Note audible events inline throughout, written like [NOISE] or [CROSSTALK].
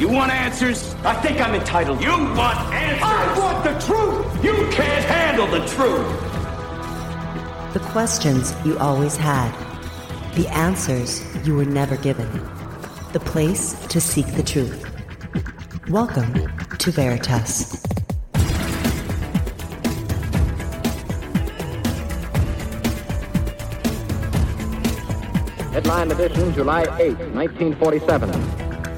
You want answers? I think I'm entitled. You want answers? I want the truth! You can't handle the truth! The questions you always had. The answers you were never given. The place to seek the truth. Welcome to Veritas. Headline edition, July 8, 1947.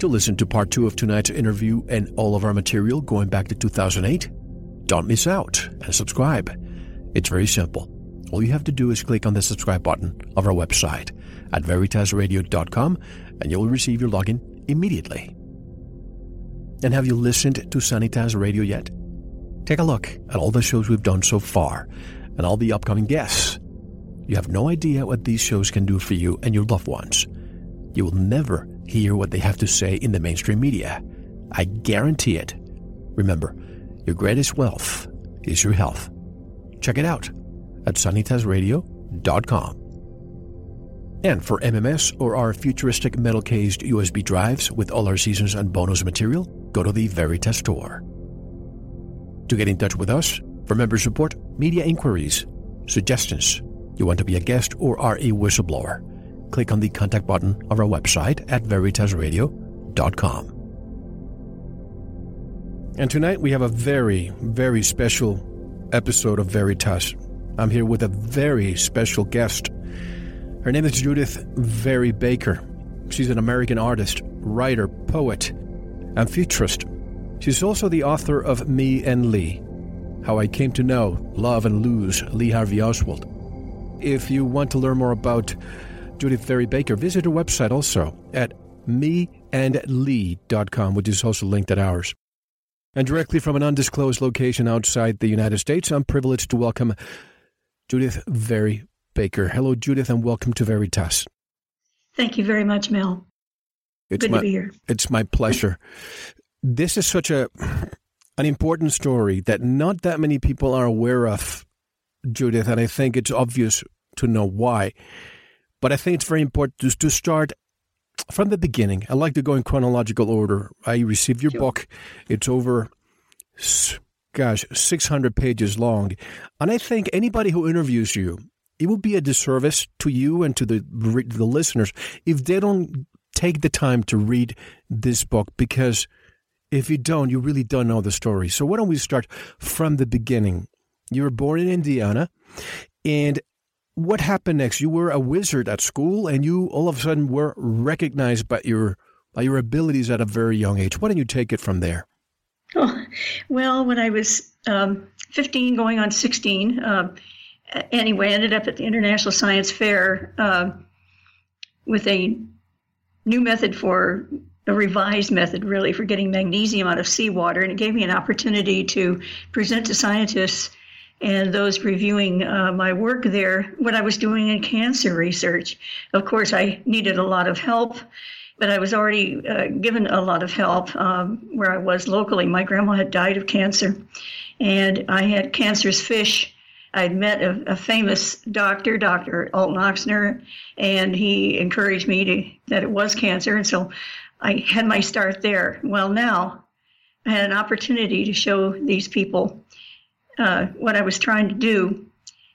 To listen to part two of tonight's interview and all of our material going back to 2008, don't miss out and subscribe. It's very simple. All you have to do is click on the subscribe button of our website at veritasradio.com and you'll receive your login immediately. And have you listened to Sanitas Radio yet? Take a look at all the shows we've done so far and all the upcoming guests. You have no idea what these shows can do for you and your loved ones. You will never hear what they have to say in the mainstream media. I guarantee it. Remember, your greatest wealth is your health. Check it out at sanitasradio.com. And for MMS or our futuristic metal cased USB drives with all our seasons and bonus material, go to the Veritas store. To get in touch with us, for member support, media inquiries, suggestions, you want to be a guest or are a whistleblower, click on the contact button of our website at veritasradio.com. And tonight we have a very, very special episode of Veritas. I'm here with a very special guest. Her name is Judyth Vary Baker. She's an American artist, writer, poet, and futurist. She's also the author of Me and Lee How I Came to Know, Love, and Lose Lee Harvey Oswald. If you want to learn more about Judyth Vary Baker, visit her website also at meandlee.com, which is also linked at ours. And directly from an undisclosed location outside the United States, I'm privileged to welcome Judyth Vary Baker. Hello, Judyth, and welcome to Veritas. Thank you very much, Mel. It's Good my, to be here. It's my pleasure. this is such a an important story that not that many people are aware of, Judyth, and I think it's obvious to know why. But I think it's very important to, to start from the beginning. I like to go in chronological order. I received your Sure. book. It's over, gosh, 600 pages long. And I think anybody who interviews you, it will be a disservice to you and to the, the listeners if they don't take the time to read this book because if you don't, you really don't know the story. So why don't we start from the beginning? You were born in Indiana, and what happened next? You were a wizard at school, and you all of a sudden were recognized by your by your abilities at a very young age. Why don't you take it from there? Oh, well, when I was um, 15 going on 16. Uh, anyway, I ended up at the International Science Fair uh, with a new method for a revised method, really, for getting magnesium out of seawater. And it gave me an opportunity to present to scientists and those reviewing uh, my work there what I was doing in cancer research. Of course, I needed a lot of help, but I was already uh, given a lot of help um, where I was locally. My grandma had died of cancer, and I had cancerous fish. I'd met a, a famous doctor, Dr. Alton Ochsner, and he encouraged me to that it was cancer, and so I had my start there. Well, now I had an opportunity to show these people uh, what I was trying to do.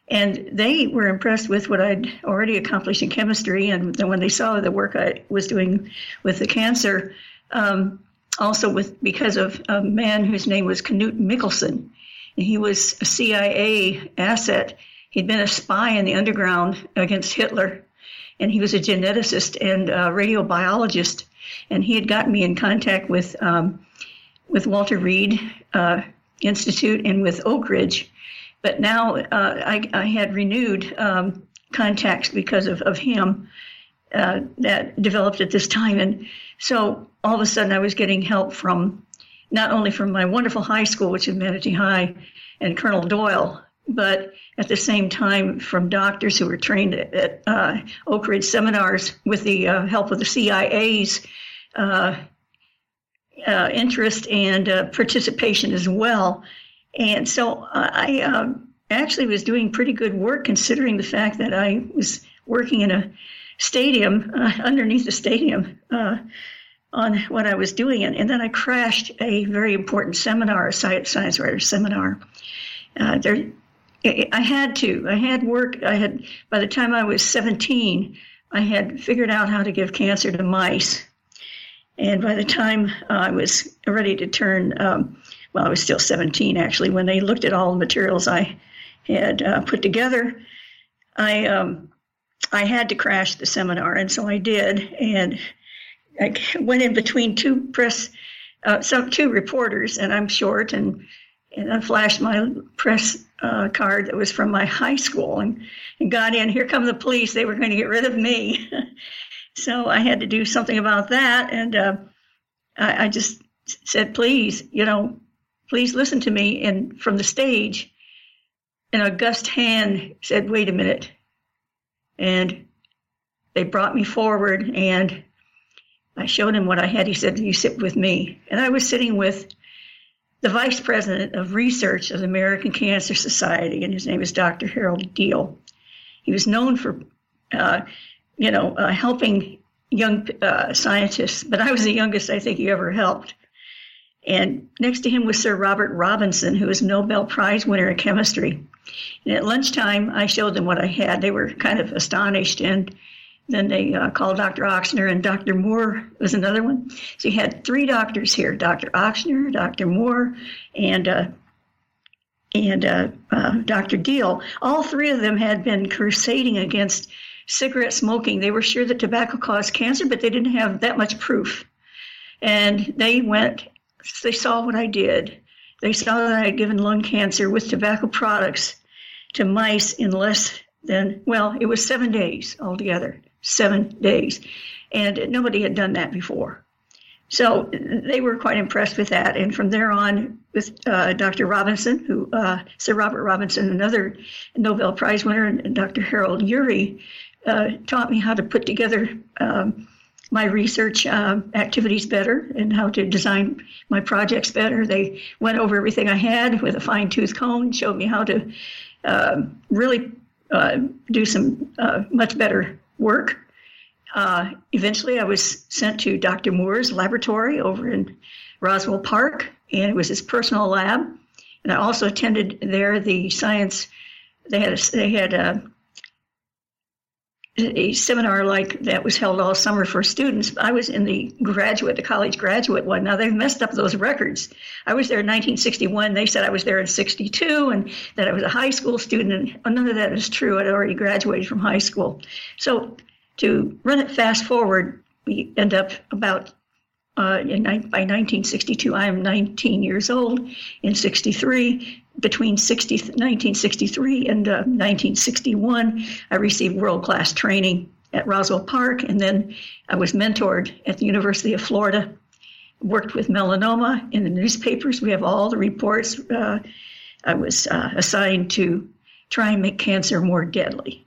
And they were impressed with what I'd already accomplished in chemistry. And then when they saw the work I was doing with the cancer, um, also with because of a man whose name was Knut Mickelson. And he was a CIA asset. He'd been a spy in the underground against Hitler. And he was a geneticist and a radiobiologist. And he had gotten me in contact with um, with Walter Reed, uh, Institute and with Oak Ridge. But now uh, I, I, had renewed um, contacts because of, of him uh, that developed at this time. And so all of a sudden I was getting help from not only from my wonderful high school, which is Manatee High, and Colonel Doyle, but at the same time from doctors who were trained at, at uh, Oak Ridge seminars with the uh, help of the CIA's uh, uh, interest and uh, participation as well. And so I uh, actually was doing pretty good work considering the fact that I was working in a stadium, uh, [LAUGHS] underneath the stadium, uh, on what I was doing. And, and, then I crashed a very important seminar, a science writer seminar. Uh, there, I had to. I had work. I had, by the time I was 17, I had figured out how to give cancer to mice and by the time I was ready to turn, um, well, I was still 17 actually, when they looked at all the materials I had uh, put together, I um, I had to crash the seminar, and so I did. And I went in between two press, uh, some two reporters, and I'm short, and and I flashed my press uh, card that was from my high school, and, and got in. Here come the police! They were going to get rid of me. [LAUGHS] So I had to do something about that. And uh, I, I, just said, please, you know, please listen to me. And from the stage, an august hand said, wait a minute. And they brought me forward and I showed him what I had. He said, You sit with me. And I was sitting with the vice president of research of the American Cancer Society, and his name is Dr. Harold Diehl. He was known for uh, you know, uh, helping young uh, scientists, but I was the youngest I think he ever helped. And next to him was Sir Robert Robinson, who was Nobel Prize winner in chemistry. And at lunchtime, I showed them what I had. They were kind of astonished. And then they uh, called Dr. Ochsner, and Dr. Moore was another one. So you had three doctors here Dr. Ochsner, Dr. Moore, and uh, and uh, uh Dr. Diehl. All three of them had been crusading against cigarette smoking. They were sure that tobacco caused cancer, but they didn't have that much proof. And they went, they saw what I did. They saw that I had given lung cancer with tobacco products to mice in less than, well, it was seven days altogether, seven days. And nobody had done that before. So they were quite impressed with that. And from there on, with uh, Dr. Robinson, who uh, Sir Robert Robinson, another Nobel Prize winner, and Dr. Harold Urey, uh, taught me how to put together um, my research uh, activities better and how to design my projects better. They went over everything I had with a fine tooth comb, showed me how to uh, really uh, do some uh, much better work. Uh, eventually, I was sent to Dr. Moore's laboratory over in Roswell Park, and it was his personal lab. And I also attended there the science. They had a, they had a a seminar like that was held all summer for students. I was in the graduate, the college graduate one. Now they've messed up those records. I was there in 1961. They said I was there in 62 and that I was a high school student. And none of that is true. I'd already graduated from high school. So to run it fast forward, we end up about uh, in, by 1962, I am 19 years old. In 63, between 60, 1963 and uh, 1961, I received world class training at Roswell Park, and then I was mentored at the University of Florida. Worked with melanoma in the newspapers. We have all the reports. Uh, I was uh, assigned to try and make cancer more deadly.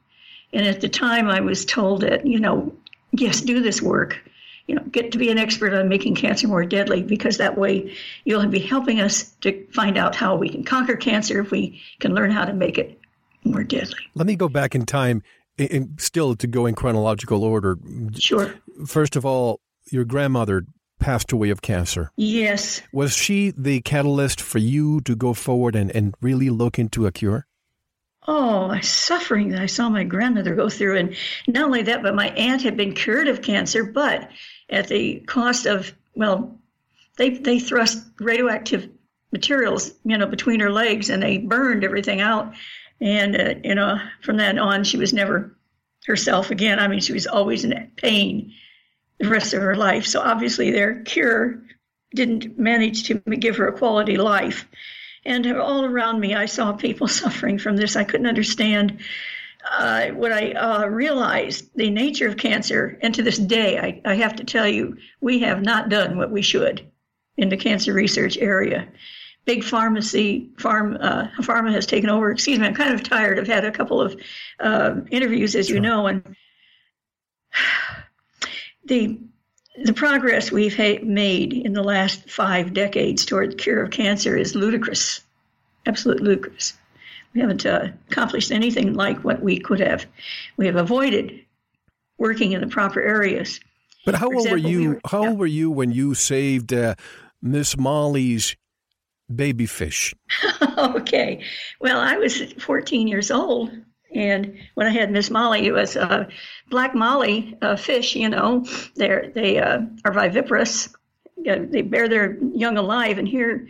And at the time, I was told that, you know, yes, do this work. You know, get to be an expert on making cancer more deadly because that way you'll be helping us to find out how we can conquer cancer if we can learn how to make it more deadly. Let me go back in time, and still to go in chronological order. Sure. First of all, your grandmother passed away of cancer. Yes. Was she the catalyst for you to go forward and, and really look into a cure? Oh, my suffering that I saw my grandmother go through. And not only that, but my aunt had been cured of cancer, but at the cost of, well, they, they thrust radioactive materials, you know, between her legs and they burned everything out. And, uh, you know, from then on, she was never herself again. I mean, she was always in pain the rest of her life. So obviously, their cure didn't manage to give her a quality life. And all around me, I saw people [LAUGHS] suffering from this. I couldn't understand uh, what I uh, realized the nature of cancer. And to this day, I, I, have to tell you, we have not done what we should in the cancer research area. Big pharmacy, farm, uh, pharma has taken over. Excuse me, I'm kind of tired. I've had a couple of uh, interviews, as sure. you know, and [SIGHS] the the progress we've ha- made in the last five decades toward the cure of cancer is ludicrous, absolute ludicrous. We haven't uh, accomplished anything like what we could have. We have avoided working in the proper areas. But how For old example, were you? We were, how yeah. old were you when you saved uh, Miss Molly's baby fish? [LAUGHS] okay, well, I was 14 years old and when I had Miss Molly, it was uh, black molly uh, fish. You know, they're they uh, are viviparous. they bear their young alive. And here,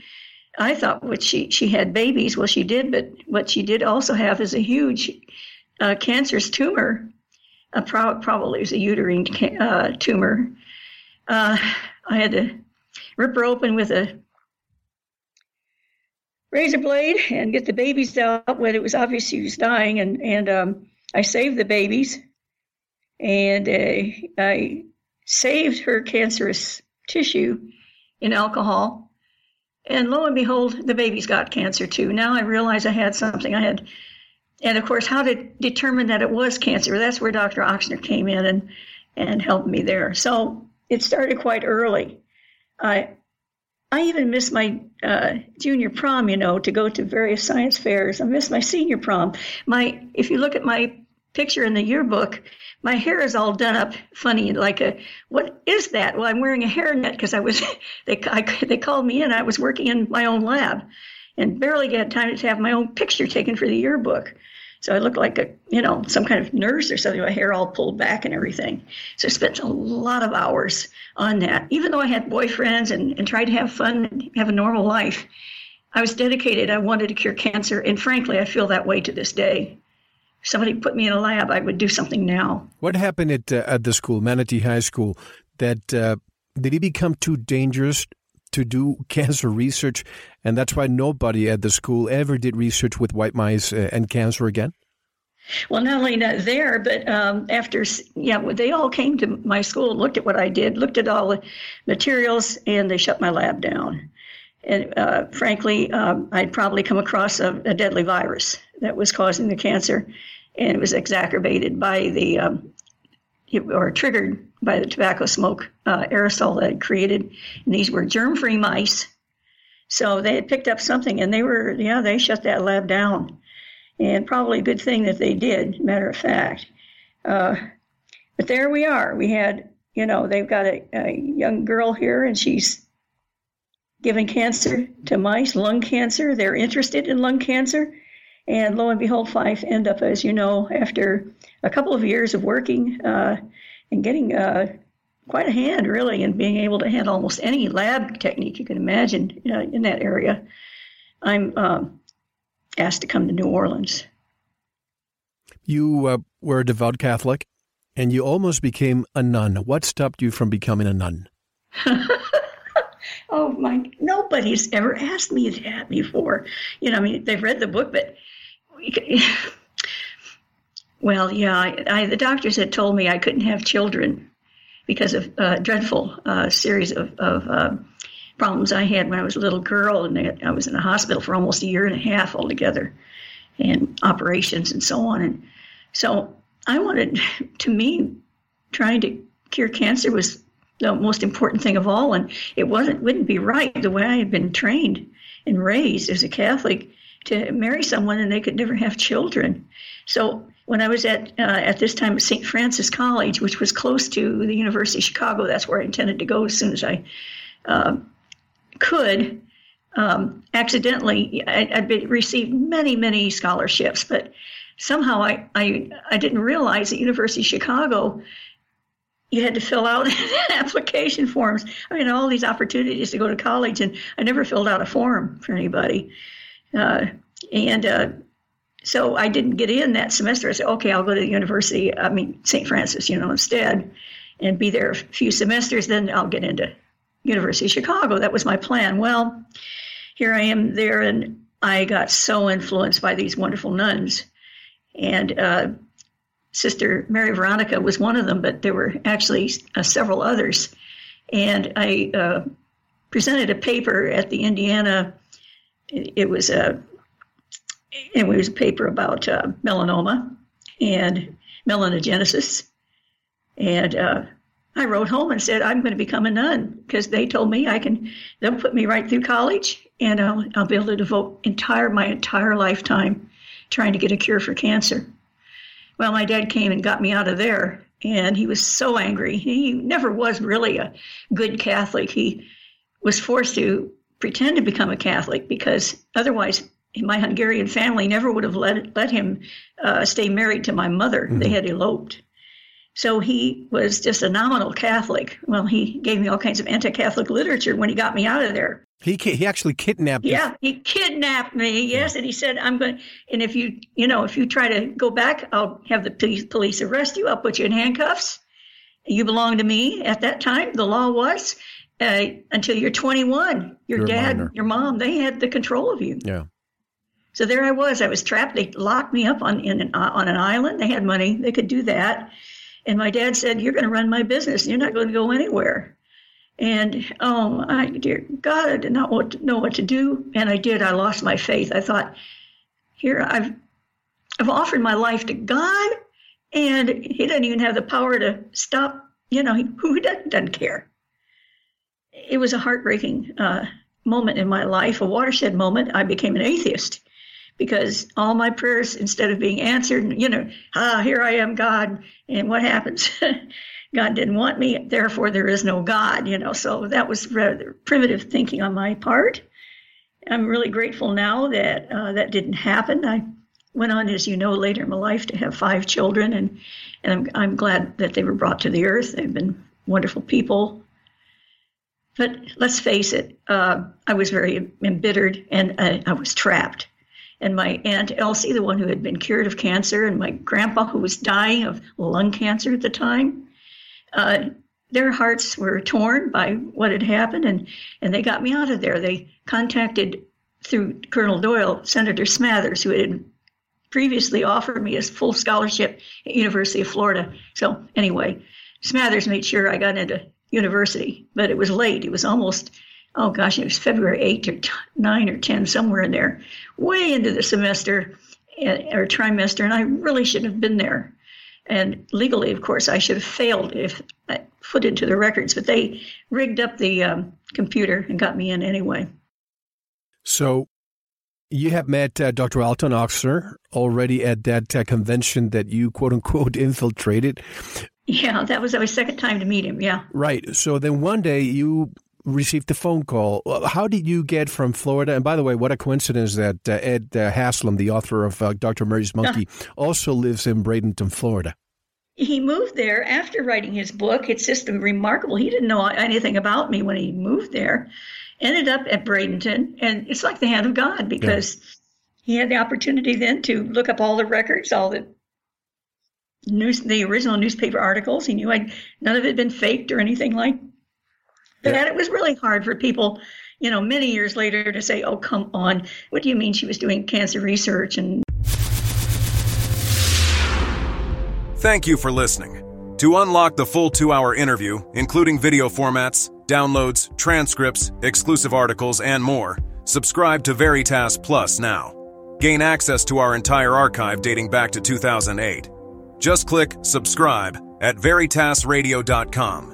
I thought what she she had babies. Well, she did, but what she did also have is a huge uh, cancerous tumor. Uh, pro- probably was a uterine ca- uh, tumor. Uh, I had to rip her open with a razor blade and get the babies out when it was obvious she was dying. And, and um, I saved the babies and uh, I saved her cancerous tissue in alcohol. And lo and behold, the babies got cancer too. Now I realize I had something. I had, and of course, how to determine that it was cancer. That's where Dr. Ochsner came in and, and helped me there. So it started quite early. I, I even missed my uh, junior prom, you know, to go to various science fairs. I missed my senior prom. My, if you look at my picture in the yearbook, my hair is all done up funny, like a, what is that? Well, I'm wearing a hairnet because I was, [LAUGHS] they, I, they called me in. I was working in my own lab and barely had time to have my own picture taken for the yearbook. So I looked like a, you know, some kind of nurse or something, my hair all pulled back and everything. So I spent a lot of hours on that. Even though I had boyfriends and, and tried to have fun and have a normal life, I was dedicated. I wanted to cure cancer. And frankly, I feel that way to this day. Somebody put me in a lab, I would do something now. What happened at, uh, at the school, Manatee High School, that uh, did it become too dangerous to do [LAUGHS] cancer research, and that's why nobody at the school ever did research with white mice uh, and cancer again? Well, not only not there, but um, after, yeah, they all came to my school, looked at what I did, looked at all the materials, and they shut my lab down. And uh, frankly, um, I'd probably come across a, a, deadly virus that was causing the cancer, and it was exacerbated by the um, or triggered by the tobacco smoke uh, aerosol that I created. And these were germ free mice. So they had picked up something and they were, yeah, they shut that lab down. And probably a good thing that they did, matter of fact. Uh, but there we are. We had, you know, they've got a, a young girl here and she's giving cancer to mice, lung cancer. They're interested in lung cancer. And lo and behold, Fife end up, as you know, after a couple of years of working uh, and getting uh, quite a hand, really, and being able to handle almost any lab technique you can imagine uh, in that area. I'm um, asked to come to New Orleans. You uh, were a devout Catholic, and you almost became a nun. What stopped you from becoming a nun? [LAUGHS] oh my, nobody's ever asked me that before. You know, I mean, they've read the book, but [LAUGHS] well, yeah, I, I, the doctors had told me I couldn't have children because of a dreadful uh, series of, of uh, problems I had when I was a little girl, and I was in a hospital for almost a year and a half altogether, and operations and so on. And so I wanted, [LAUGHS] to me, trying to cure cancer was the most important thing of all, and it wasn't wouldn't be right the way I had been trained and raised as a Catholic to marry someone and they could never have children. So when I was at uh, at this time at St. Francis College, which was close to the University of Chicago, that's where I intended to go as soon as I uh, could. Um, accidentally, I, would received many, many scholarships, but somehow I, I, I didn't realize at University of Chicago you had to fill out [LAUGHS] application forms. I mean, all these opportunities to go to college, and I never filled out a form for anybody. Uh, and uh, so I didn't get in that semester. I said, okay, I'll go to the university, I mean, St. Francis, you know, instead, and be there a few semesters. Then I'll get into University of Chicago. That was my plan. Well, here I am there, and I got so influenced by these wonderful nuns. And uh, Sister Mary Veronica was one of them, but there were actually uh, several others. And I uh, presented a paper at the Indiana. It, was a it was a paper about uh, melanoma and melanogenesis, and uh, I wrote home and said I'm going to become a nun because they told me I can. They'll put me right through college, and I'll I'll be able to devote entire my entire lifetime trying to get a cure for cancer. Well, my dad came and got me out of there, and he was so angry. He never was really a good Catholic. He was forced to pretend to become a Catholic because otherwise my Hungarian family never would have let let him uh, stay married to my mother. Mm-hmm. They had eloped. So he was just a nominal Catholic. Well, he gave me all kinds of anti-Catholic literature when he got me out of there. He he actually kidnapped. Yeah, you. he kidnapped me. Yes, yeah. and he said, "I'm going. And if you you know if you try to go back, I'll have the police, police arrest you. I'll put you in handcuffs. You belong to me. At that time, the law was uh, until you're 21. Your you're dad, your mom, they had the control of you. Yeah. So there I was. I was trapped. They locked me up on in an, uh, on an island. They had money. They could do that. And my dad said, "You're going to run my business. You're not going to go anywhere." And oh my dear God, I did not want to know what to do, and I did. I lost my faith. I thought, here I've I've offered my life to God, and He doesn't even have the power to stop. You know, who doesn't, doesn't care? It was a heartbreaking uh, moment in my life, a watershed moment. I became an atheist because all my prayers, instead of being answered, you know, ah, here I am, God, and what happens? [LAUGHS] God didn't want me, therefore there is no God, you know. So that was rather primitive thinking on my part. I'm really grateful now that uh, that didn't happen. I went on, as you know, later in my life to have five children, and and I'm I'm glad that they were brought to the earth. They've been wonderful people. But let's face it, uh, I was very embittered and I, I was trapped and my aunt Elsie, the one who had been cured of cancer, and my grandpa, who was dying of lung cancer at the time, uh, their hearts were torn by what had happened, and, and they got me out of there. They contacted through Colonel Doyle, Senator Smathers, who had previously offered me a full scholarship at University of Florida. So anyway, Smathers made sure I got into university, but it was late. It was almost oh gosh, it was February 8 or 9 or 10, somewhere in there, way into the semester eh, or trimester, and I really should have been there. And legally, of course, I should have failed if I put into the records, but they rigged up the um, computer and got me in anyway. So you have met uh, Dr. Alton Ochsner already at that uh, convention that you quote unquote [LAUGHS] infiltrated. Yeah, that was our second time to meet him. Yeah. Right. So then one day you received the phone call. How did you get from Florida? And by the way, what a coincidence that uh, Ed uh, Haslam, the author of uh, Dr. Mary's Monkey, also lives in Bradenton, Florida. He moved there after writing his book. It's just remarkable. He didn't know anything about me when he moved there. Ended up at Bradenton, and it's like the hand of God because yeah. he had the opportunity then to look up all the records, all the news, the original newspaper articles. He knew I'd, none of it had been faked or anything like Yeah. And it was really hard for people, you know, many years later to say, "Oh, come on, what do you mean she was doing cancer research?" And Thank you for listening. To unlock the full two-hour interview, including video formats, downloads, transcripts, exclusive articles, and more, subscribe to Veritas Plus now. Gain access to our entire archive dating back to 2008. Just click subscribe at veritasradio.com.